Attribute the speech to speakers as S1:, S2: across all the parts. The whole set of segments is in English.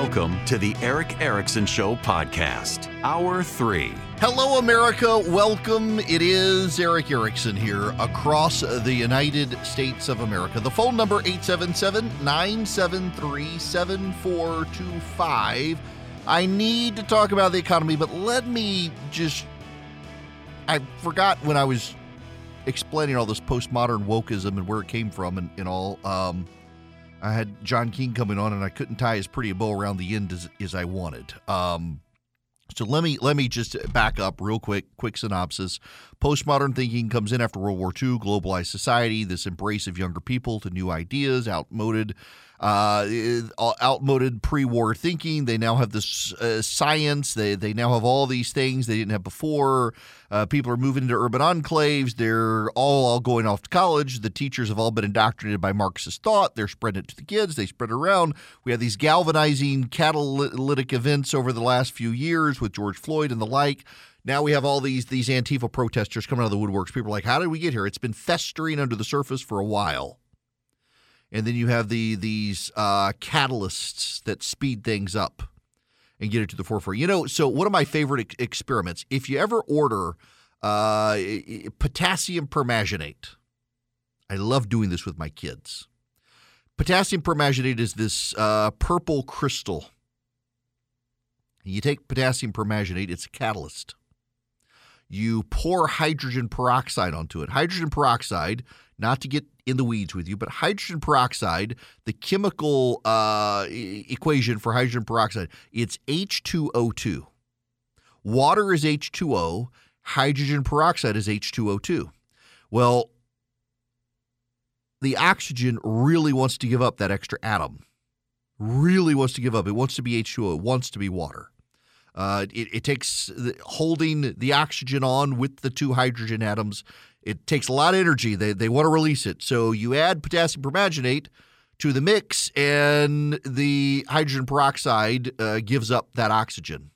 S1: Welcome to the Erick Erickson Show podcast, Hour 3.
S2: Hello, America. Welcome. It is Erick Erickson here across the United States of America. The phone number 877-973-7425. I need to talk about the economy, but let me just I forgot when I was explaining all this postmodern wokeism and where it came from and, and all. Um, I had John King coming on, and I couldn't tie as pretty a bow around the end as, as I wanted. Um, so let me let me just back up real quick. Quick synopsis: Postmodern thinking comes in after World War II, globalized society, this embrace of younger people to new ideas, outmoded uh, outmoded pre-war thinking. They now have this uh, science. They they now have all these things they didn't have before. Uh, people are moving into urban enclaves. They're all, all going off to college. The teachers have all been indoctrinated by Marxist thought. They're spreading it to the kids. They spread it around. We have these galvanizing catalytic events over the last few years with George Floyd and the like. Now we have all these these Antifa protesters coming out of the woodworks. People are like, "How did we get here?" It's been festering under the surface for a while and then you have the these uh, catalysts that speed things up and get it to the forefront. You know, so one of my favorite ex- experiments, if you ever order uh, potassium permanganate, I love doing this with my kids. Potassium permanganate is this uh, purple crystal. You take potassium permanganate; it's a catalyst. You pour hydrogen peroxide onto it. Hydrogen peroxide, not to get in the weeds with you, but hydrogen peroxide, the chemical uh, e- equation for hydrogen peroxide, it's H2O2. Water is H2O, hydrogen peroxide is H2O2. Well, the oxygen really wants to give up that extra atom. Really wants to give up. It wants to be H2O, it wants to be water. Uh, it, it, takes the, holding the oxygen on with the two hydrogen atoms it takes a lot of energy. They, they want to release it. So you add potassium permanganate to the mix, and the hydrogen peroxide uh, gives up that oxygen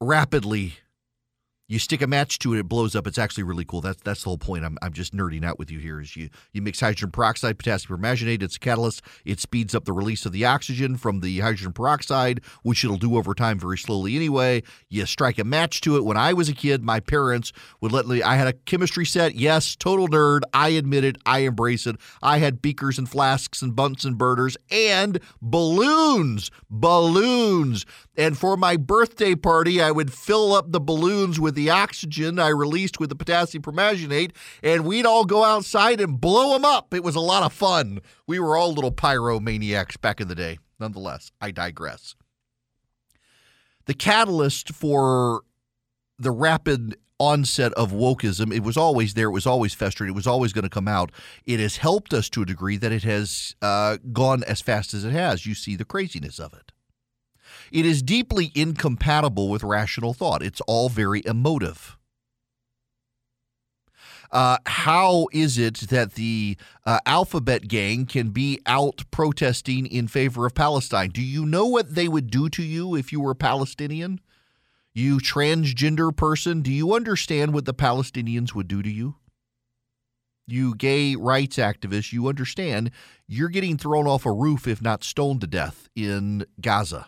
S2: rapidly you stick a match to it, it blows up. It's actually really cool. That's that's the whole point. I'm, I'm just nerding out with you here. Is you you mix hydrogen peroxide, potassium permanganate. It's a catalyst. It speeds up the release of the oxygen from the hydrogen peroxide, which it'll do over time very slowly anyway. You strike a match to it. When I was a kid, my parents would let me. I had a chemistry set. Yes, total nerd. I admit it. I embrace it. I had beakers and flasks and Bunsen burners and balloons. Balloons. And for my birthday party, I would fill up the balloons with the oxygen I released with the potassium permanganate, and we'd all go outside and blow them up. It was a lot of fun. We were all little pyromaniacs back in the day. Nonetheless, I digress. The catalyst for the rapid onset of wokeism, it was always there. It was always festering. It was always going to come out. It has helped us to a degree that it has uh, gone as fast as it has. You see the craziness of it. It is deeply incompatible with rational thought. It's all very emotive. Uh, how is it that the uh, alphabet gang can be out protesting in favor of Palestine? Do you know what they would do to you if you were Palestinian? You transgender person, do you understand what the Palestinians would do to you? You gay rights activists, you understand you're getting thrown off a roof, if not stoned to death, in Gaza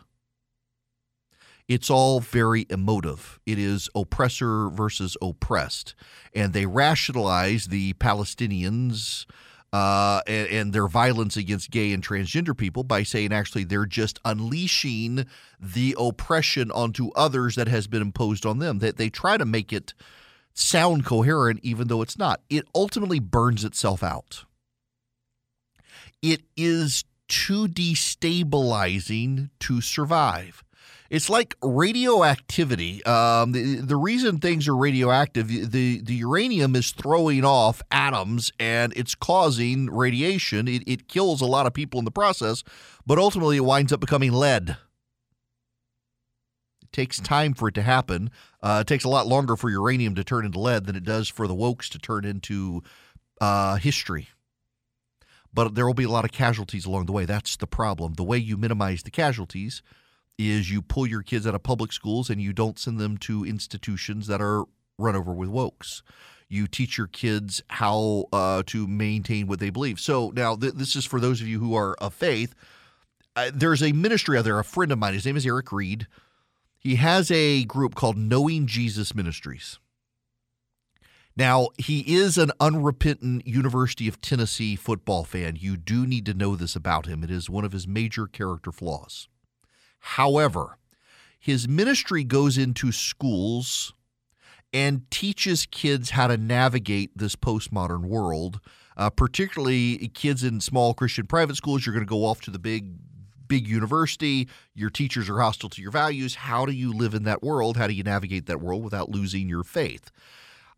S2: it's all very emotive. It is oppressor versus oppressed. And they rationalize the Palestinians uh, and, and, their violence against gay and transgender people by saying actually they're just unleashing the oppression onto others that has been imposed on them. That they, they try to make it sound coherent, even though it's not. It ultimately burns itself out. It is too destabilizing to survive. It's like radioactivity. Um, the, the reason things are radioactive, the, the uranium is throwing off atoms and it's causing radiation. It, it kills a lot of people in the process, but ultimately it winds up becoming lead. It takes time for it to happen. Uh, it takes a lot longer for uranium to turn into lead than it does for the wokes to turn into uh, history but there will be a lot of casualties along the way. That's the problem. The way you minimize the casualties is you pull your kids out of public schools and you don't send them to institutions that are run over with wokes. You teach your kids how uh, to maintain what they believe. So now th- this is for those of you who are of faith. uh, there's a ministry out there. A friend of mine, his name is Eric Reed. He has a group called Knowing Jesus Ministries. Now, he is an unrepentant University of Tennessee football fan. You do need to know this about him. It is one of his major character flaws. However, his ministry goes into schools and teaches kids how to navigate this postmodern world, uh, particularly kids in small Christian private schools. You're going to go off to the big big university, your teachers are hostile to your values. How do you live in that world? How do you navigate that world without losing your faith?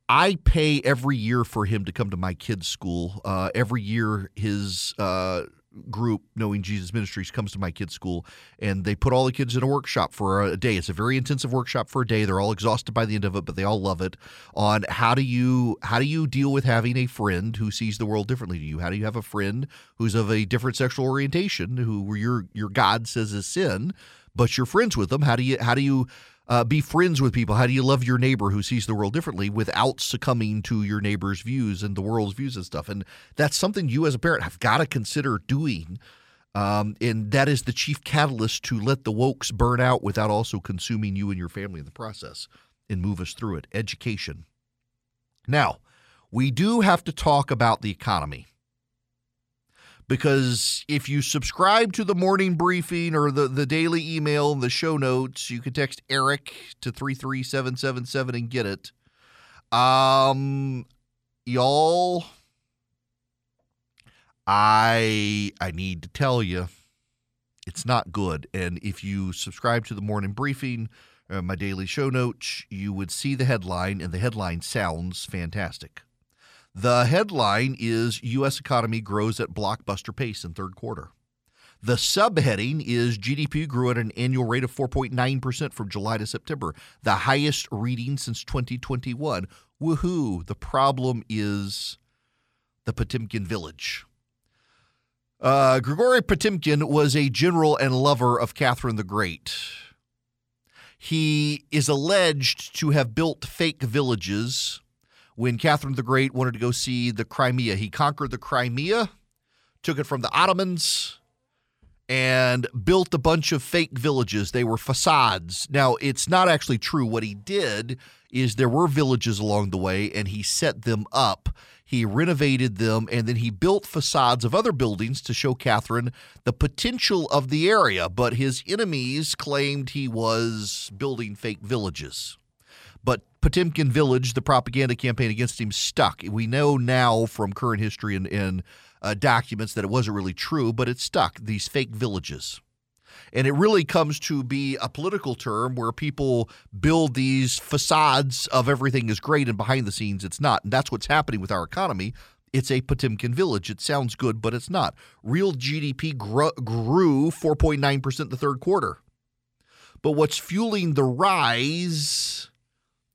S2: I pay every year for him to come to my kids' school. Uh, every year, his uh, group, Knowing Jesus Ministries, comes to my kids' school and they put all the kids in a workshop for a day. It's a very intensive workshop for a day. They're all exhausted by the end of it, but they all love it. On how do you how do you deal with having a friend who sees the world differently to you? How do you have a friend who's of a different sexual orientation who your your God says is sin, but you're friends with them? How do you how do you uh, be friends with people? How do you love your neighbor who sees the world differently without succumbing to your neighbor's views and the world's views and stuff? And that's something you as a parent have got to consider doing. Um, and that is the chief catalyst to let the wokes burn out without also consuming you and your family in the process and move us through it. Education. Now, we do have to talk about the economy because if you subscribe to the morning briefing or the, the daily email and the show notes, you can text Eric to 33777 and get it. Um, y'all, I I need to tell you, it's not good. And if you subscribe to the morning briefing, uh, my daily show notes, you would see the headline, and the headline sounds fantastic. The headline is U.S. economy grows at blockbuster pace in third quarter. The subheading is GDP grew at an annual rate of 4.9% from July to September, the highest reading since 2021. Woohoo! The problem is the Potemkin village. Uh, Grigory Potemkin was a general and lover of Catherine the Great. He is alleged to have built fake villages when Catherine the Great wanted to go see the Crimea. He conquered the Crimea, took it from the Ottomans, and built a bunch of fake villages. They were facades. Now, it's not actually true. What he did is there were villages along the way, and he set them up. He renovated them, and then he built facades of other buildings to show Catherine the potential of the area. But his enemies claimed he was building fake villages. Potemkin Village, the propaganda campaign against him, stuck. We know now from current history and, and uh, documents that it wasn't really true, but it stuck. These fake villages. And it really comes to be a political term where people build these facades of everything is great and behind the scenes it's not. And that's what's happening with our economy. It's a Potemkin village. It sounds good, but it's not. Real GDP grew 4.9% the third quarter. But what's fueling the rise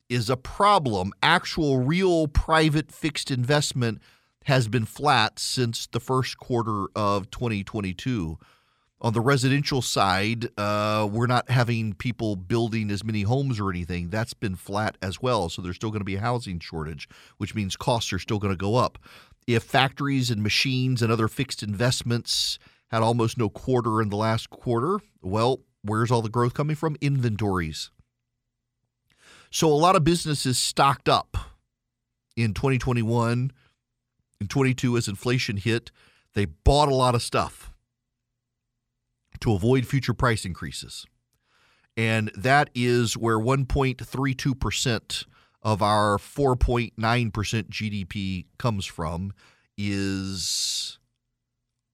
S2: is a problem. Actual, real private fixed investment has been flat since the first quarter of 2022. On the residential side, uh, we're not having people building as many homes or anything. That's been flat as well. So there's still going to be a housing shortage, which means costs are still going to go up. If factories and machines and other fixed investments had almost no quarter in the last quarter, well, where's all the growth coming from? Inventories. So a lot of businesses stocked up in 2021 and 22 as inflation hit. They bought a lot of stuff to avoid future price increases. And that is where 1.32% of our 4.9% GDP comes from is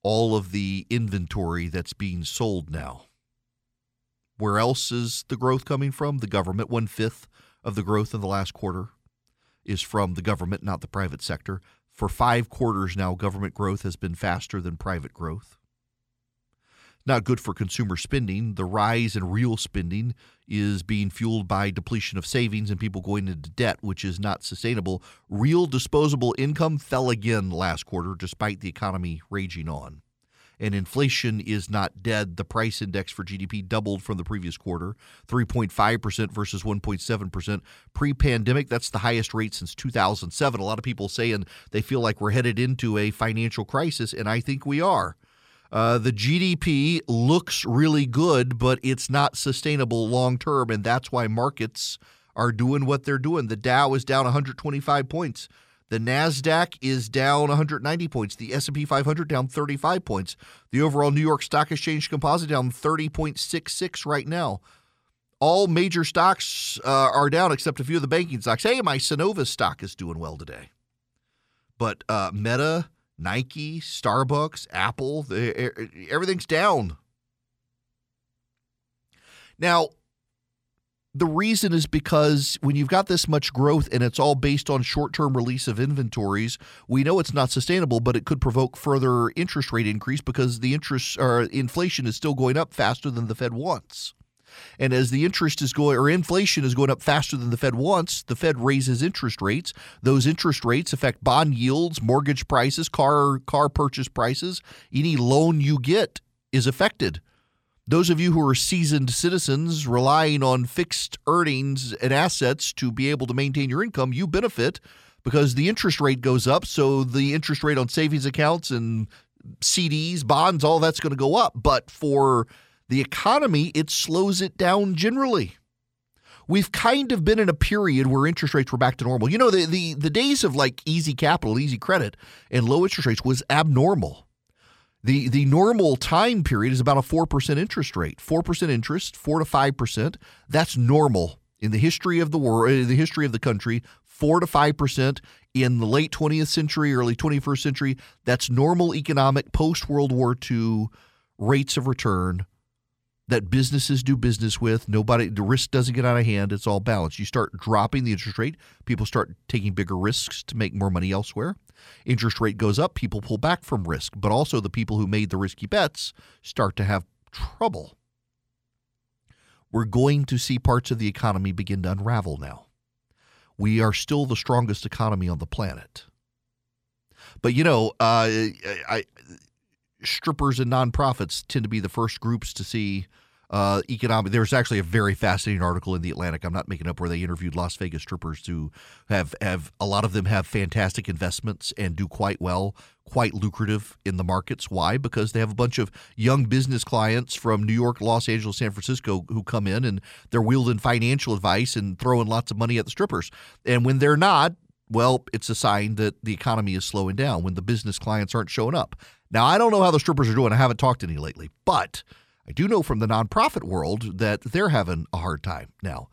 S2: all of the inventory that's being sold now. Where else is the growth coming from? The government, one fifth of the growth in the last quarter is from the government, not the private sector. For five quarters now, government growth has been faster than private growth. Not good for consumer spending. The rise in real spending is being fueled by depletion of savings and people going into debt, which is not sustainable. Real disposable income fell again last quarter despite the economy raging on and inflation is not dead. The price index for GDP doubled from the previous quarter, 3.5% versus 1.7%. Pre pandemic, that's the highest rate since 2007. A lot of people saying they feel like we're headed into a financial crisis, and I think we are. Uh, the GDP looks really good, but it's not sustainable long term, and that's why markets are doing what they're doing. The Dow is down 125 points. The Nasdaq is down 190 points. The S&P 500 down 35 points. The overall New York Stock Exchange Composite down 30.66 right now. All major stocks uh, are down except a few of the banking stocks. Hey, my Synovus stock is doing well today. But uh, Meta, Nike, Starbucks, Apple, the, everything's down. Now, the reason is because when you've got this much growth and it's all based on short term release of inventories, we know it's not sustainable, but it could provoke further interest rate increase because the interest or inflation is still going up faster than the Fed wants. And as the interest is going or inflation is going up faster than the Fed wants, the Fed raises interest rates. Those interest rates affect bond yields, mortgage prices, car car purchase prices. Any loan you get is affected. Those of you who are seasoned citizens relying on fixed earnings and assets to be able to maintain your income, you benefit because the interest rate goes up. So the interest rate on savings accounts and CDs, bonds, all that's going to go up. But for the economy, it slows it down generally. We've kind of been in a period where interest rates were back to normal. You know, the, the, the days of like easy capital, easy credit, and low interest rates was abnormal. The the normal time period is about a 4% interest rate. 4% interest, 4 to 5%, that's normal in the history of the world, in uh, the history of the country. 4 to 5% in the late 20th century, early 21st century, that's normal economic post World War II rates of return that businesses do business with. Nobody, the risk doesn't get out of hand. It's all balanced. You start dropping the interest rate, people start taking bigger risks to make more money elsewhere interest rate goes up, people pull back from risk, but also the people who made the risky bets start to have trouble. We're going to see parts of the economy begin to unravel now. We are still the strongest economy on the planet. But you know, uh, I, strippers and nonprofits tend to be the first groups to see uh, economic. There's actually a very fascinating article in the Atlantic. I'm not making up where they interviewed Las Vegas strippers who have have a lot of them have fantastic investments and do quite well, quite lucrative in the markets. Why? Because they have a bunch of young business clients from New York, Los Angeles, San Francisco who come in and they're wielding financial advice and throwing lots of money at the strippers. And when they're not, well, it's a sign that the economy is slowing down when the business clients aren't showing up. Now, I don't know how the strippers are doing. I haven't talked to any lately, but I do know from the nonprofit world that they're having a hard time now.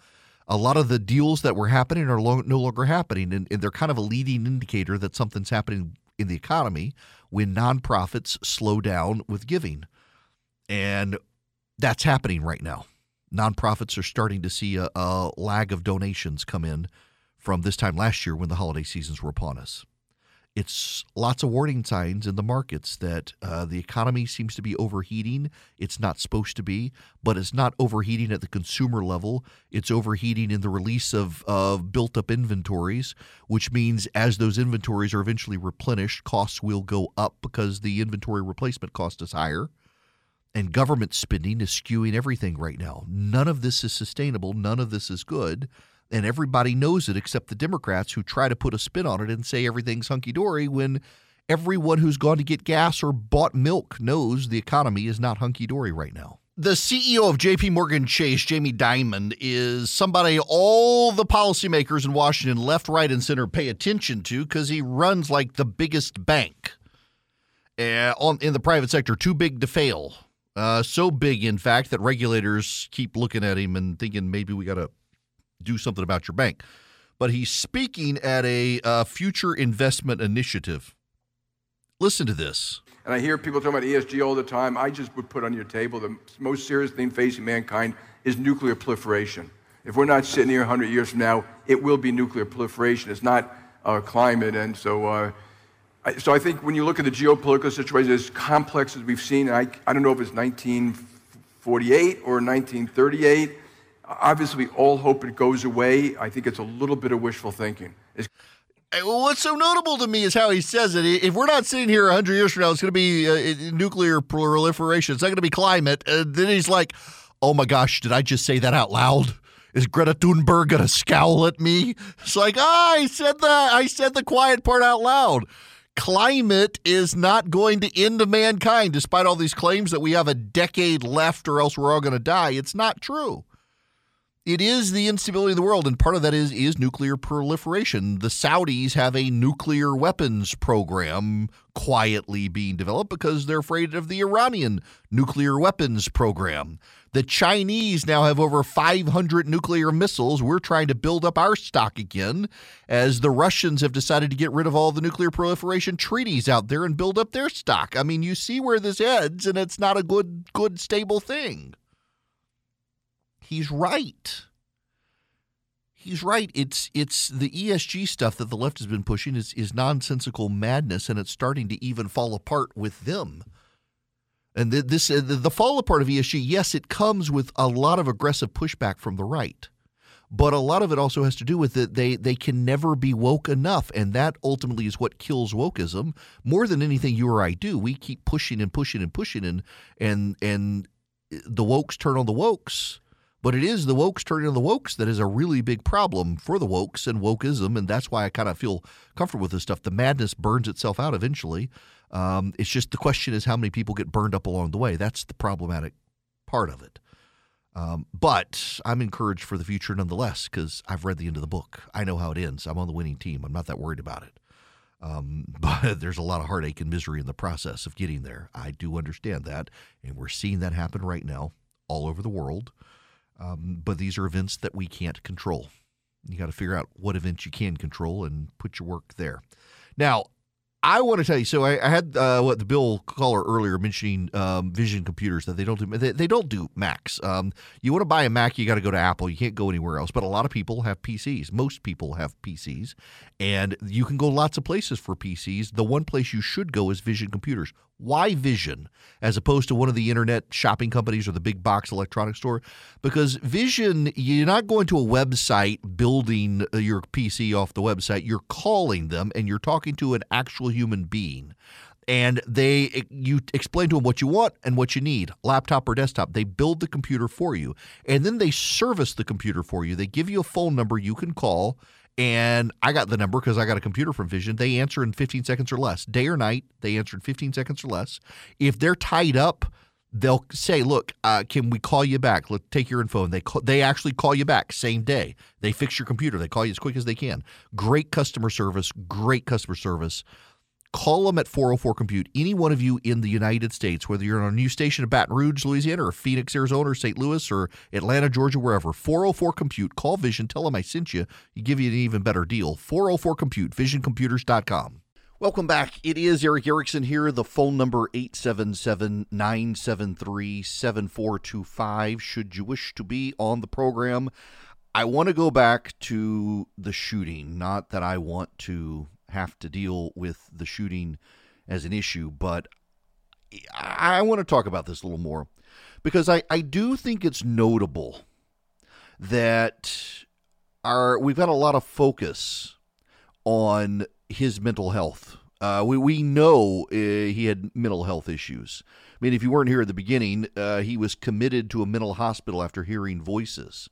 S2: A lot of the deals that were happening are lo- no longer happening, and, and they're kind of a leading indicator that something's happening in the economy when nonprofits slow down with giving. And that's happening right now. Nonprofits are starting to see a, a lag of donations come in from this time last year when the holiday seasons were upon us it's lots of warning signs in the markets that uh, the economy seems to be overheating. It's not supposed to be, but it's not overheating at the consumer level. It's overheating in the release of, of built up inventories, which means as those inventories are eventually replenished, costs will go up because the inventory replacement cost is higher. And government spending is skewing everything right now. None of this is sustainable. None of this is good and everybody knows it except the Democrats who try to put a spin on it and say everything's hunky dory when everyone who's gone to get gas or bought milk knows the economy is not hunky dory right now. The CEO of JP Morgan Chase, Jamie Dimon, is somebody all the policymakers in Washington, left, right, and center, pay attention to because he runs like the biggest bank uh, on, in the private sector, too big to fail. Uh, so big, in fact, that regulators keep looking at him and thinking maybe we got to do something about your bank. But he's speaking at a uh, future investment initiative. Listen to this.
S3: And I hear people talking about ESG all the time. I just would put on your table the most serious thing facing mankind is nuclear proliferation. If we're not sitting here 100 years from now, it will be nuclear proliferation. It's not uh, climate. And so, uh, I, so I think when you look at the geopolitical situation, as complex as we've seen, I, I don't know if it's 1948 or 1938, obviously, all hope it goes away. I think it's a little bit of wishful thinking. It's-
S2: What's so notable to me is how he says it. If we're not sitting here 100 years from now, it's going to be uh, nuclear proliferation. It's not going to be climate. And then he's like, oh my gosh, did I just say that out loud? Is Greta Thunberg going to scowl at me? It's like, ah, I said that. I said the quiet part out loud. climate is not going to end mankind, despite all these claims that we have a decade left or else we're all going to die. It's not true. It is the instability of the world, and part of that is is nuclear proliferation. The Saudis have a nuclear weapons program quietly being developed because they're afraid of the Iranian nuclear weapons program. The Chinese now have over 500 nuclear missiles. We're trying to build up our stock again as the Russians have decided to get rid of all the nuclear proliferation treaties out there and build up their stock. I mean, you see where this heads, and it's not a good, good, stable thing. He's right. He's right. It's it's the ESG stuff that the left has been pushing is is nonsensical madness, and it's starting to even fall apart with them. And the, this uh, the, the fall apart of ESG, yes, it comes with a lot of aggressive pushback from the right, but a lot of it also has to do with that they they can never be woke enough, and that ultimately is what kills wokeism more than anything you or I do. We keep pushing and pushing and pushing, and and and the wokes turn on the wokes but it is the wokes turning on the wokes that is a really big problem for the wokes and wokeism, and that's why I kind of feel comfortable with this stuff. The madness burns itself out eventually. Um, it's just the question is how many people get burned up along the way. That's the problematic part of it. Um, but I'm encouraged for the future nonetheless because I've read the end of the book. I know how it ends. I'm on the winning team. I'm not that worried about it. Um, but there's a lot of heartache and misery in the process of getting there. I do understand that, and we're seeing that happen right now all over the world. Um, but these are events that we can't control. You got to figure out what events you can control and put your work there. Now, I want to tell you. So I, I had uh, what the Bill caller earlier mentioning um, Vision computers that they don't do. They, they don't do Macs. Um, you want to buy a Mac, you got to go to Apple. You can't go anywhere else. But a lot of people have PCs. Most people have PCs, and you can go lots of places for PCs. The one place you should go is Vision computers. Why Vision as opposed to one of the internet shopping companies or the big box electronics store? Because Vision, you're not going to a website building uh, your PC off the website. You're calling them and you're talking to an actual human being. And they you explain to them what you want and what you need, laptop or desktop. They build the computer for you. And then they service the computer for you. They give you a phone number you can call and I got the number because I got a computer from Vision. They answer in 15 seconds or less. Day or night, they answer in 15 seconds or less. If they're tied up, they'll say, "Look, uh, can we call you back? Let's take your info." And they they actually call you back same day. They fix your computer. They call you as quick as they can. Great customer service. Great customer service. Call them at 404 Compute. Any one of you in the United States, whether you're on a new station in Baton Rouge, Louisiana, or Phoenix, Arizona, or St. Louis, or Atlanta, Georgia, wherever, 404 Compute. Call Vision. Tell them I sent you. You give you an even better deal. 404 Compute, visioncomputers.com. Welcome back. It is Erick Erickson here. The phone number 877-973-7425 should you wish to be on the program. I want to go back to the shooting, not that I want to have to deal with the shooting as an issue, but I want to talk about this a little more because I, I do think it's notable that our we've got a lot of focus on his mental health. Uh, we, we know uh, he had mental health issues. I mean, if you weren't here at the beginning, uh, he was committed to a mental hospital after hearing voices.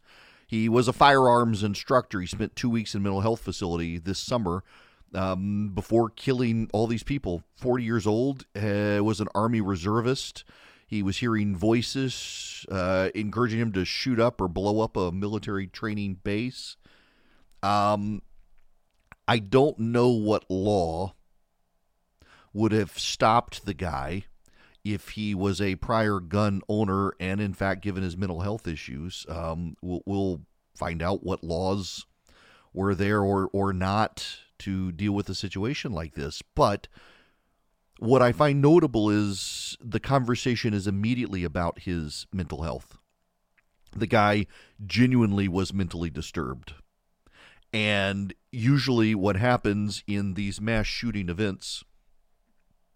S2: He was a firearms instructor. He spent two weeks in a mental health facility this summer um, before killing all these people. 40 years old, uh, was an Army reservist. He was hearing voices uh, encouraging him to shoot up or blow up a military training base. Um, I don't know what law would have stopped the guy if he was a prior gun owner and, in fact, given his mental health issues. Um, we'll, we'll find out what laws were there or, or not to deal with a situation like this. But what I find notable is the conversation is immediately about his mental health. The guy genuinely was mentally disturbed. And usually, what happens in these mass shooting events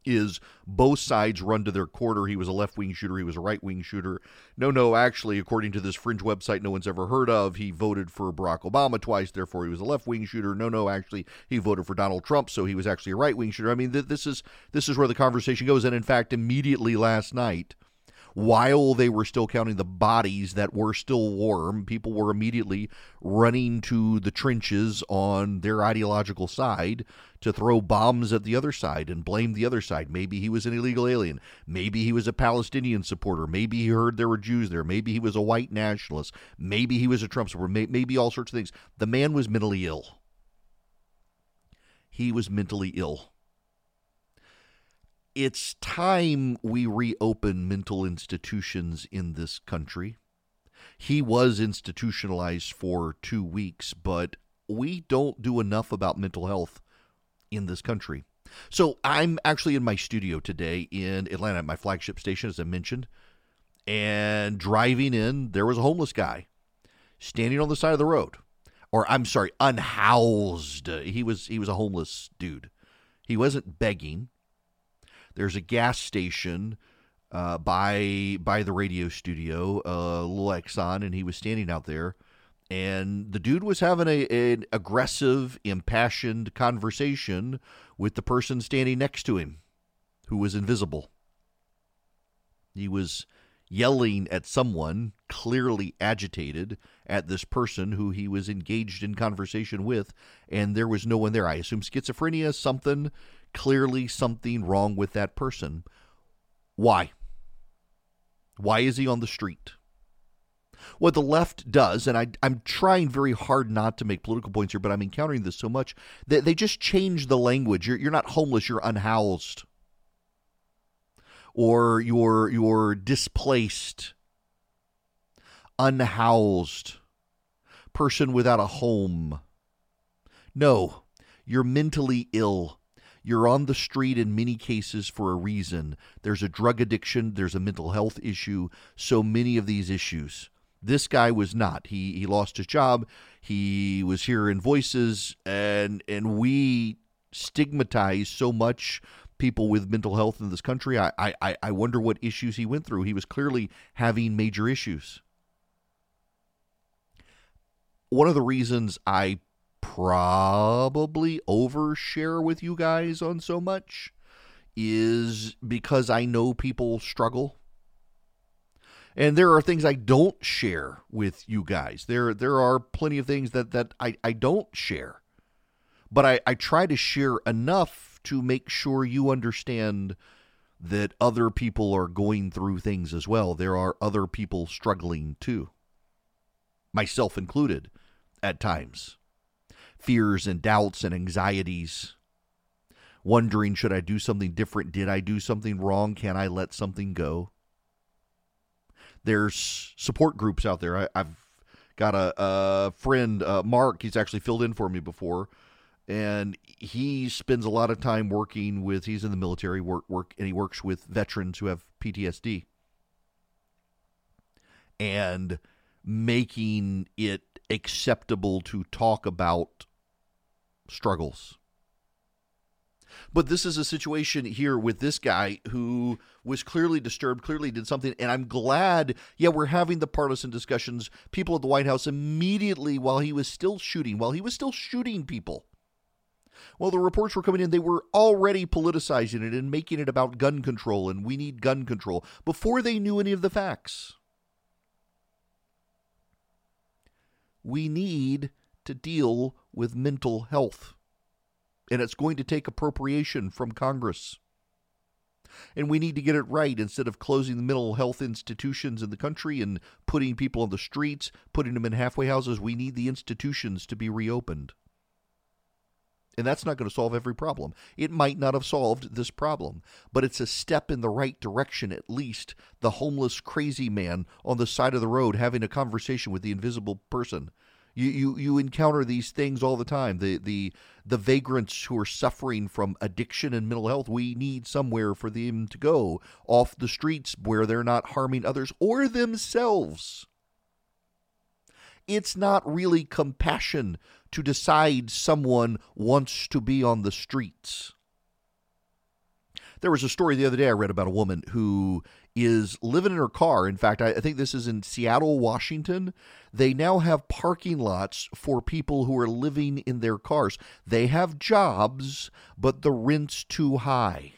S2: is both sides run to their quarter. He was a left wing shooter, he was a right wing shooter. No, no, actually, according to this fringe website no one's ever heard of, he voted for Barack Obama twice, therefore he was a left wing shooter. No, no, actually, he voted for Donald Trump, so he was actually a right wing shooter. I mean, th- this is this is where the conversation goes. And in fact, immediately last night, while they were still counting the bodies that were still warm, people were immediately running to the trenches on their ideological side to throw bombs at the other side and blame the other side. Maybe he was an illegal alien. Maybe he was a Palestinian supporter. Maybe he heard there were Jews there. Maybe he was a white nationalist. Maybe he was a Trump supporter. Maybe all sorts of things. The man was mentally ill. He was mentally ill it's time we reopen mental institutions in this country. He was institutionalized for two weeks, but we don't do enough about mental health in this country. So I'm actually in my studio today in Atlanta at my flagship station, as I mentioned. And driving in, there was a homeless guy standing on the side of the road. Or I'm sorry, unhoused. He was he was a homeless dude. He wasn't begging. There's a gas station uh, by by the radio studio, uh, little Exxon, and he was standing out there, and the dude was having a an aggressive, impassioned conversation with the person standing next to him, who was invisible. He was yelling at someone, clearly agitated at this person who he was engaged in conversation with, and there was no one there. I assume schizophrenia, something clearly something wrong with that person. Why? Why is he on the street? What the left does, and I, am trying very hard not to make political points here, but I'm encountering this so much that they just change the language. You're, you're not homeless, you're unhoused. Or you're, you're displaced, unhoused, person without a home. No, you're mentally ill. You're on the street in many cases for a reason. There's a drug addiction, there's a mental health issue, so many of these issues. This guy was not. He he lost his job. He was hearing voices and and we stigmatize so much people with mental health in this country. I, I, I wonder what issues he went through. He was clearly having major issues. One of the reasons I probably overshare with you guys on so much is because I know people struggle. And there are things I don't share with you guys. There there are plenty of things that, that I, I don't share. But I, I try to share enough to make sure you understand that other people are going through things as well. There are other people struggling too. Myself included at times fears and doubts and anxieties, wondering should I do something different? Did I do something wrong? Can I let something go? There's support groups out there. I, have got a, a friend, uh, Mark, he's actually filled in for me before. And he spends a lot of time working with. He's in the military work work, and he works with veterans who have PTSD, and making it acceptable to talk about struggles. But this is a situation here with this guy who was clearly disturbed, clearly did something. And I'm glad, yeah, we're having the partisan discussions. People at the White House immediately, while he was still shooting, while he was still shooting people, while the reports were coming in, they were already politicizing it and making it about gun control and we need gun control before they knew any of the facts. We need to deal with mental health. And it's going to take appropriation from Congress. And we need to get it right instead of closing the mental health institutions in the country and putting people on the streets, putting them in halfway houses. We need the institutions to be reopened. And that's not going to solve every problem. It might not have solved this problem, but it's a step in the right direction at least. The homeless crazy man on the side of the road having a conversation with the invisible person you, you you encounter these things all the time. The the the vagrants who are suffering from addiction and mental health. We need somewhere for them to go off the streets where they're not harming others or themselves. It's not really compassion to decide someone wants to be on the streets. There was a story the other day I read about a woman who is living in her car. In fact, I, I think this is in Seattle, Washington. They now have parking lots for people who are living in their cars. They have jobs, but the rent's too high.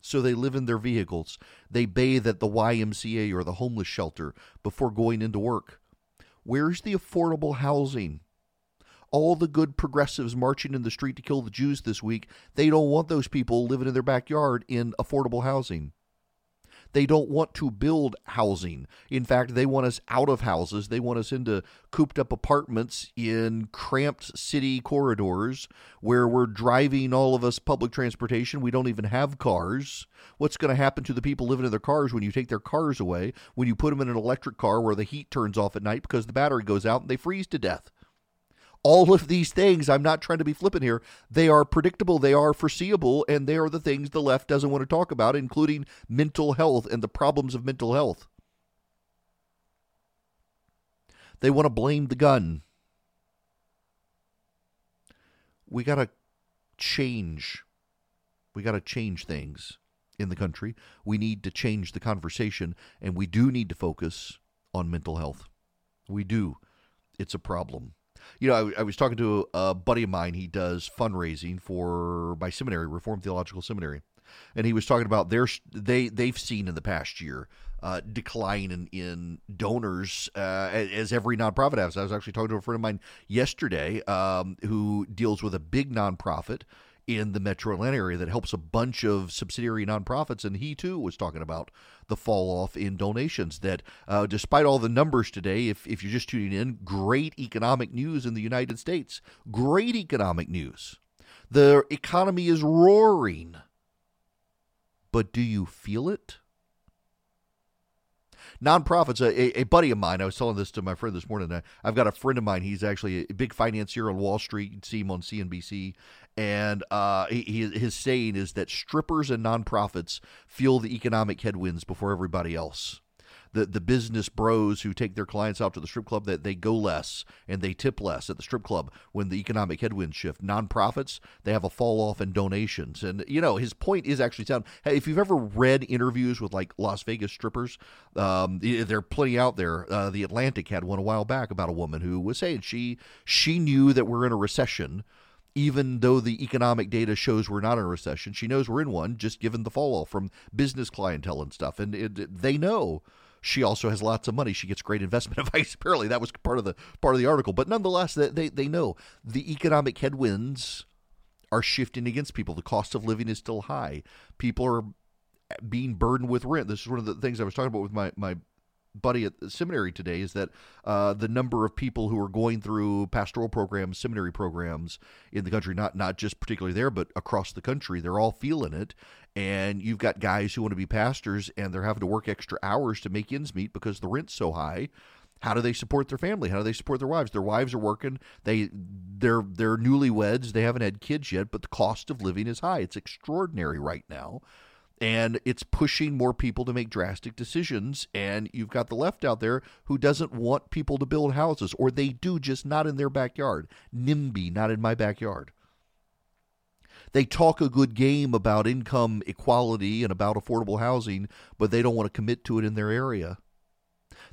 S2: So they live in their vehicles. They bathe at the YMCA or the homeless shelter before going into work. Where's the affordable housing? All the good progressives marching in the street to kill the Jews this week, they don't want those people living in their backyard in affordable housing. They don't want to build housing. In fact, they want us out of houses. They want us into cooped up apartments in cramped city corridors where we're driving all of us public transportation. We don't even have cars. What's going to happen to the people living in their cars when you take their cars away? When you put them in an electric car where the heat turns off at night because the battery goes out and they freeze to death? All of these things, I'm not trying to be flippant here, they are predictable, they are foreseeable, and they are the things the left doesn't want to talk about, including mental health and the problems of mental health. They want to blame the gun. We got to change. We got to change things in the country. We need to change the conversation, and we do need to focus on mental health. We do. It's a problem you know, I, I, was talking to a buddy of mine. He does fundraising for my seminary, Reformed Theological Seminary, and he was talking about their they they've seen in the past year uh, decline in, in donors uh, as every nonprofit has. I was actually talking to a friend of mine yesterday um, who deals with a big nonprofit in the metro Atlanta area that helps a bunch of subsidiary nonprofits. And he too was talking about the fall off in donations. That uh, despite all the numbers today, if, if you're just tuning in, great economic news in the United States. Great economic news. The economy is roaring. But do you feel it? Nonprofits. A, a, buddy of mine, I was telling this to my friend this morning. I, I've got a friend of mine. He's actually a big financier on Wall Street. You'd see him on CNBC. And uh, he, his saying is that strippers and nonprofits feel the economic headwinds before everybody else the the business bros who take their clients out to the strip club that they go less and they tip less at the strip club when the economic headwinds shift. Nonprofits they have a fall off in donations, and you know his point is actually sound. Hey, if you've ever read interviews with like Las Vegas strippers, um, there are plenty out there. Uh, the Atlantic had one a while back about a woman who was saying she she knew that we're in a recession even though the economic data shows we're not in a recession, she knows we're in one, just given the fall off from business clientele and stuff. And it, they know she also has lots of money. She gets great investment advice. Apparently, that was part of the part of the article. But nonetheless, they they know the economic headwinds are shifting against people. The cost of living is still high. People are being burdened with rent. This is one of the things I was talking about with my my buddy at the seminary today is that uh, the number of people who are going through pastoral programs, seminary programs in the country, not not just particularly there, but across the country, they're all feeling it. And you've got guys who want to be pastors and they're having to work extra hours to make ends meet because the rent's so high. How do they support their family? How do they support their wives? Their wives are working. They they're they're newlyweds. They haven't had kids yet, but the cost of living is high. It's extraordinary right now and it's pushing more people to make drastic decisions and you've got the left out there who doesn't want people to build houses or they do just not in their backyard nimby not in my backyard they talk a good game about income equality and about affordable housing but they don't want to commit to it in their area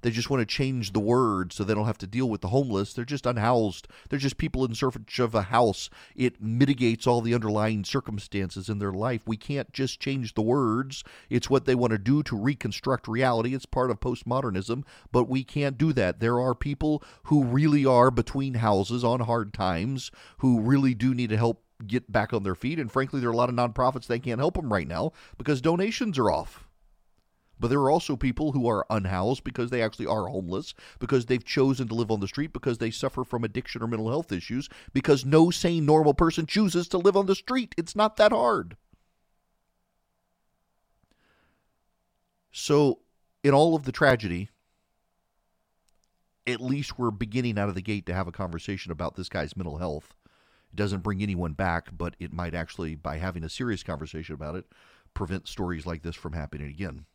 S2: they just want to change the word so they don't have to deal with the homeless. They're just unhoused. They're just people in search of a house. It mitigates all the underlying circumstances in their life. We can't just change the words. It's what they want to do to reconstruct reality. It's part of postmodernism, but we can't do that. There are people who really are between houses on hard times who really do need to help get back on their feet. And frankly, there are a lot of nonprofits that can't help them right now because donations are off. But there are also people who are unhoused because they actually are homeless, because they've chosen to live on the street, because they suffer from addiction or mental health issues, because no sane, normal person chooses to live on the street. It's not that hard. So, in all of the tragedy, at least we're beginning out of the gate to have a conversation about this guy's mental health. It doesn't bring anyone back, but it might actually, by having a serious conversation about it, prevent stories like this from happening again.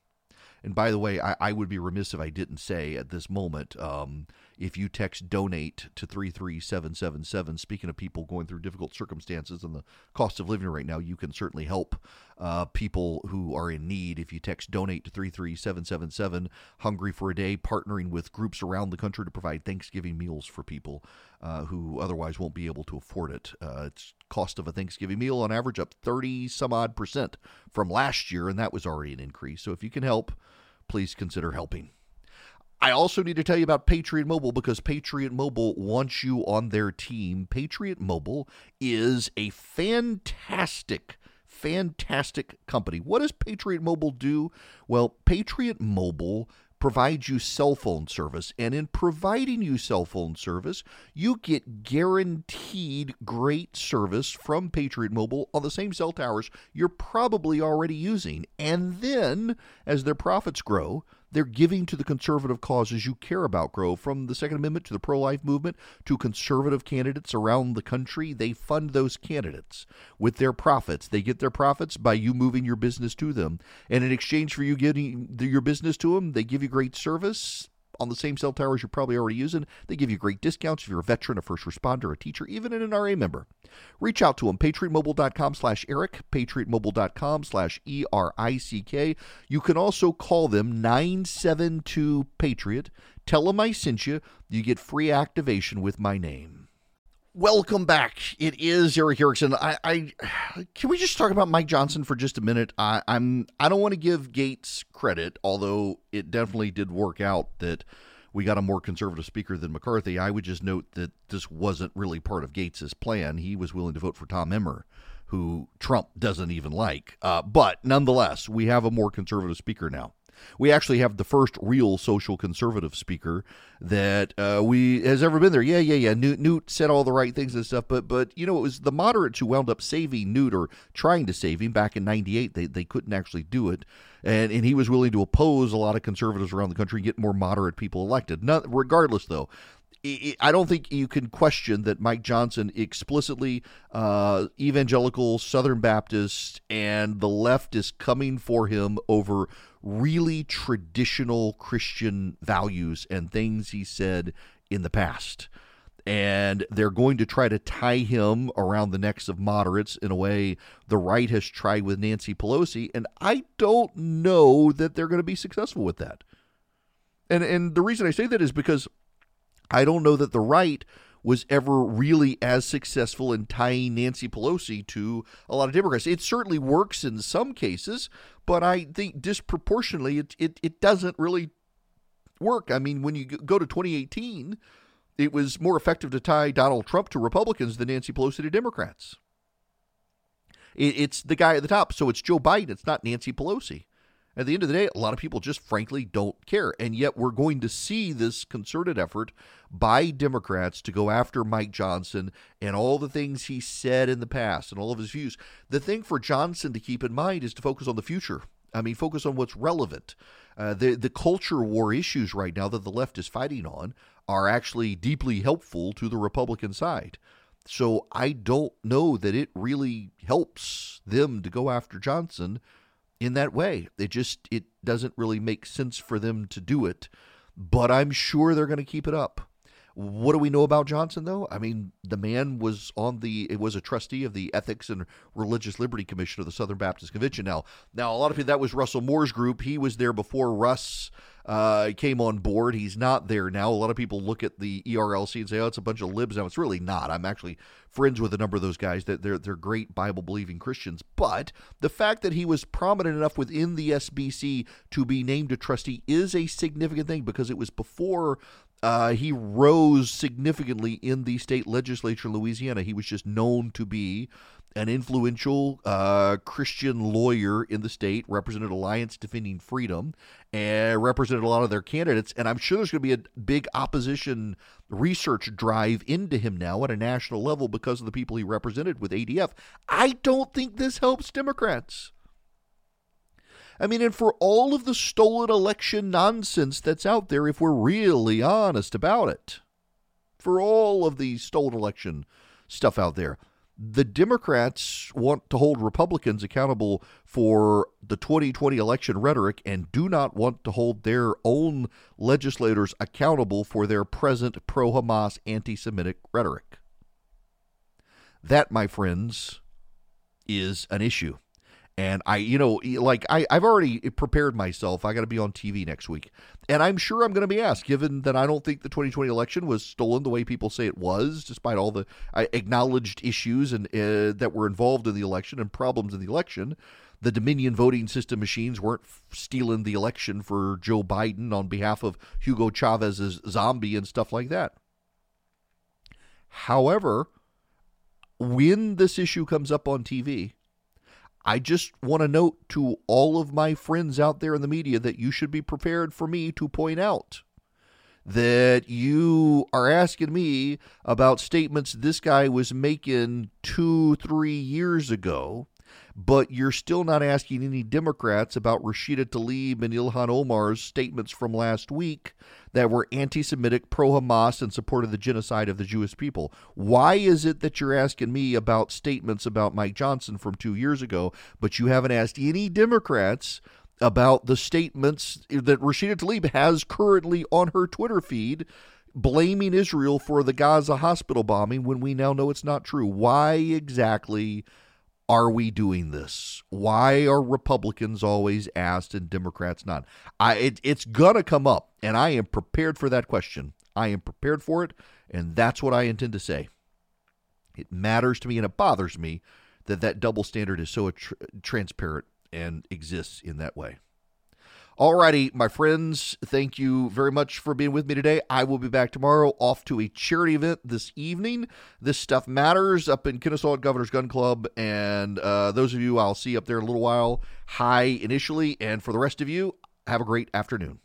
S2: And by the way, I, I, would be remiss if I didn't say at this moment um, if you text donate to 33777, speaking of people going through difficult circumstances and the cost of living right now, you can certainly help uh, people who are in need. If you text donate to 33777, Hungry for a Day, partnering with groups around the country to provide Thanksgiving meals for people. uh, who otherwise won't be able to afford it. Uh, it's cost of a Thanksgiving meal on average up 30 some odd percent from last year, and that was already an increase. So if you can help, please consider helping. I also need to tell you about Patriot Mobile because Patriot Mobile wants you on their team. Patriot Mobile is a fantastic fantastic company. What does Patriot Mobile do? Well, Patriot Mobile provides you cell phone service. And in providing you cell phone service, you get guaranteed great service from Patriot Mobile on the same cell towers you're probably already using. And then, as their profits grow, they're giving to the conservative causes you care about grow, from the Second Amendment to the pro life movement to conservative candidates around the country. They fund those candidates with their profits. They get their profits by you moving your business to them. And in exchange for you getting your business to them, they give you great service on the same cell towers you're probably already using. They give you great discounts if you're a veteran, a first responder, a teacher, even an NRA member. Reach out to them, patriotmobile.com slash Erick, patriotmobile.com slash E-R-I-C-K. You can also call them 972-PATRIOT. Tell them I sent you. You get free activation with my name. Welcome back. It is Erick Erickson. I, I can we just talk about Mike Johnson for just a minute? I, I'm I don't want to give Gaetz credit, although it definitely did work out that we got a more conservative speaker than McCarthy. I would just note that this wasn't really part of Gaetz's plan. He was willing to vote for Tom Emmer, who Trump doesn't even like. Uh, but nonetheless, we have a more conservative speaker now. We actually have the first real social conservative speaker that uh, we has ever been there. Yeah, yeah, yeah. Newt, Newt said all the right things and stuff, but but you know it was the moderates who wound up saving Newt or trying to save him back in '98. They they couldn't actually do it, and and he was willing to oppose a lot of conservatives around the country and get more moderate people elected. Not, regardless, though, I don't think you can question that Mike Johnson explicitly uh, evangelical Southern Baptist and the left is coming for him over really traditional Christian values and things he said in the past. And they're going to try to tie him around the necks of moderates in a way the right has tried with Nancy Pelosi. And I don't know that they're going to be successful with that. And, and the reason I say that is because I don't know that the right was ever really as successful in tying Nancy Pelosi to a lot of Democrats. It certainly works in some cases, but I think disproportionately it, it, it doesn't really work. I mean, when you go to 2018, it was more effective to tie Donald Trump to Republicans than Nancy Pelosi to Democrats. It, it's the guy at the top, so it's Joe Biden, it's not Nancy Pelosi. At the end of the day, a lot of people just frankly don't care. And yet we're going to see this concerted effort by Democrats to go after Mike Johnson and all the things he said in the past and all of his views. The thing for Johnson to keep in mind is to focus on the future. I mean, focus on what's relevant. Uh, the the culture war issues right now that the left is fighting on are actually deeply helpful to the Republican side. So I don't know that it really helps them to go after Johnson in that way. It just it doesn't really make sense for them to do it, but I'm sure they're going to keep it up. What do we know about Johnson though? I mean, the man was on the it was a trustee of the Ethics and Religious Liberty Commission of the Southern Baptist Convention. Now, now a lot of people that was Russell Moore's group. He was there before Russ uh, came on board. He's not there now. A lot of people look at the ERLC and say, "Oh, it's a bunch of libs." Now, it's really not. I'm actually friends with a number of those guys. That they're they're great Bible believing Christians. But the fact that he was prominent enough within the SBC to be named a trustee is a significant thing because it was before uh, he rose significantly in the state legislature in Louisiana. He was just known to be an influential uh, Christian lawyer in the state, represented Alliance Defending Freedom, and represented a lot of their candidates. And I'm sure there's going to be a big opposition research drive into him now at a national level because of the people he represented with ADF. I don't think this helps Democrats. I mean, and for all of the stolen election nonsense that's out there, if we're really honest about it, for all of the stolen election stuff out there, the Democrats want to hold Republicans accountable for the 2020 election rhetoric and do not want to hold their own legislators accountable for their present pro Hamas anti Semitic rhetoric. That, my friends, is an issue. And I, you know, like I, I've already prepared myself. I got to be on TV next week. And I'm sure I'm going to be asked, given that I don't think the 2020 election was stolen the way people say it was, despite all the uh, acknowledged issues and uh, that were involved in the election and problems in the election. The Dominion voting system machines weren't stealing the election for Joe Biden on behalf of Hugo Chavez's zombie and stuff like that. However, when this issue comes up on TV, I just want to note to all of my friends out there in the media that you should be prepared for me to point out that you are asking me about statements this guy was making two, three years ago but you're still not asking any Democrats about Rashida Tlaib and Ilhan Omar's statements from last week that were anti Semitic, pro Hamas, and supported the genocide of the Jewish people. Why is it that you're asking me about statements about Mike Johnson from two years ago, but you haven't asked any Democrats? About the statements that Rashida Tlaib has currently on her Twitter feed blaming Israel for the Gaza hospital bombing when we now know it's not true. Why exactly are we doing this? Why are Republicans always asked and Democrats not? I it, it's gonna come up, and I am prepared for that question. I am prepared for it, and that's what I intend to say. It matters to me, and it bothers me that that double standard is so tr- transparent and exists in that way. Alrighty, my friends, thank you very much for being with me today. I will be back tomorrow off to a charity event this evening. This stuff matters up in Kennesaw Governor's Gun Club. And uh, those of you I'll see up there in a little while, hi initially. And for the rest of you, have a great afternoon.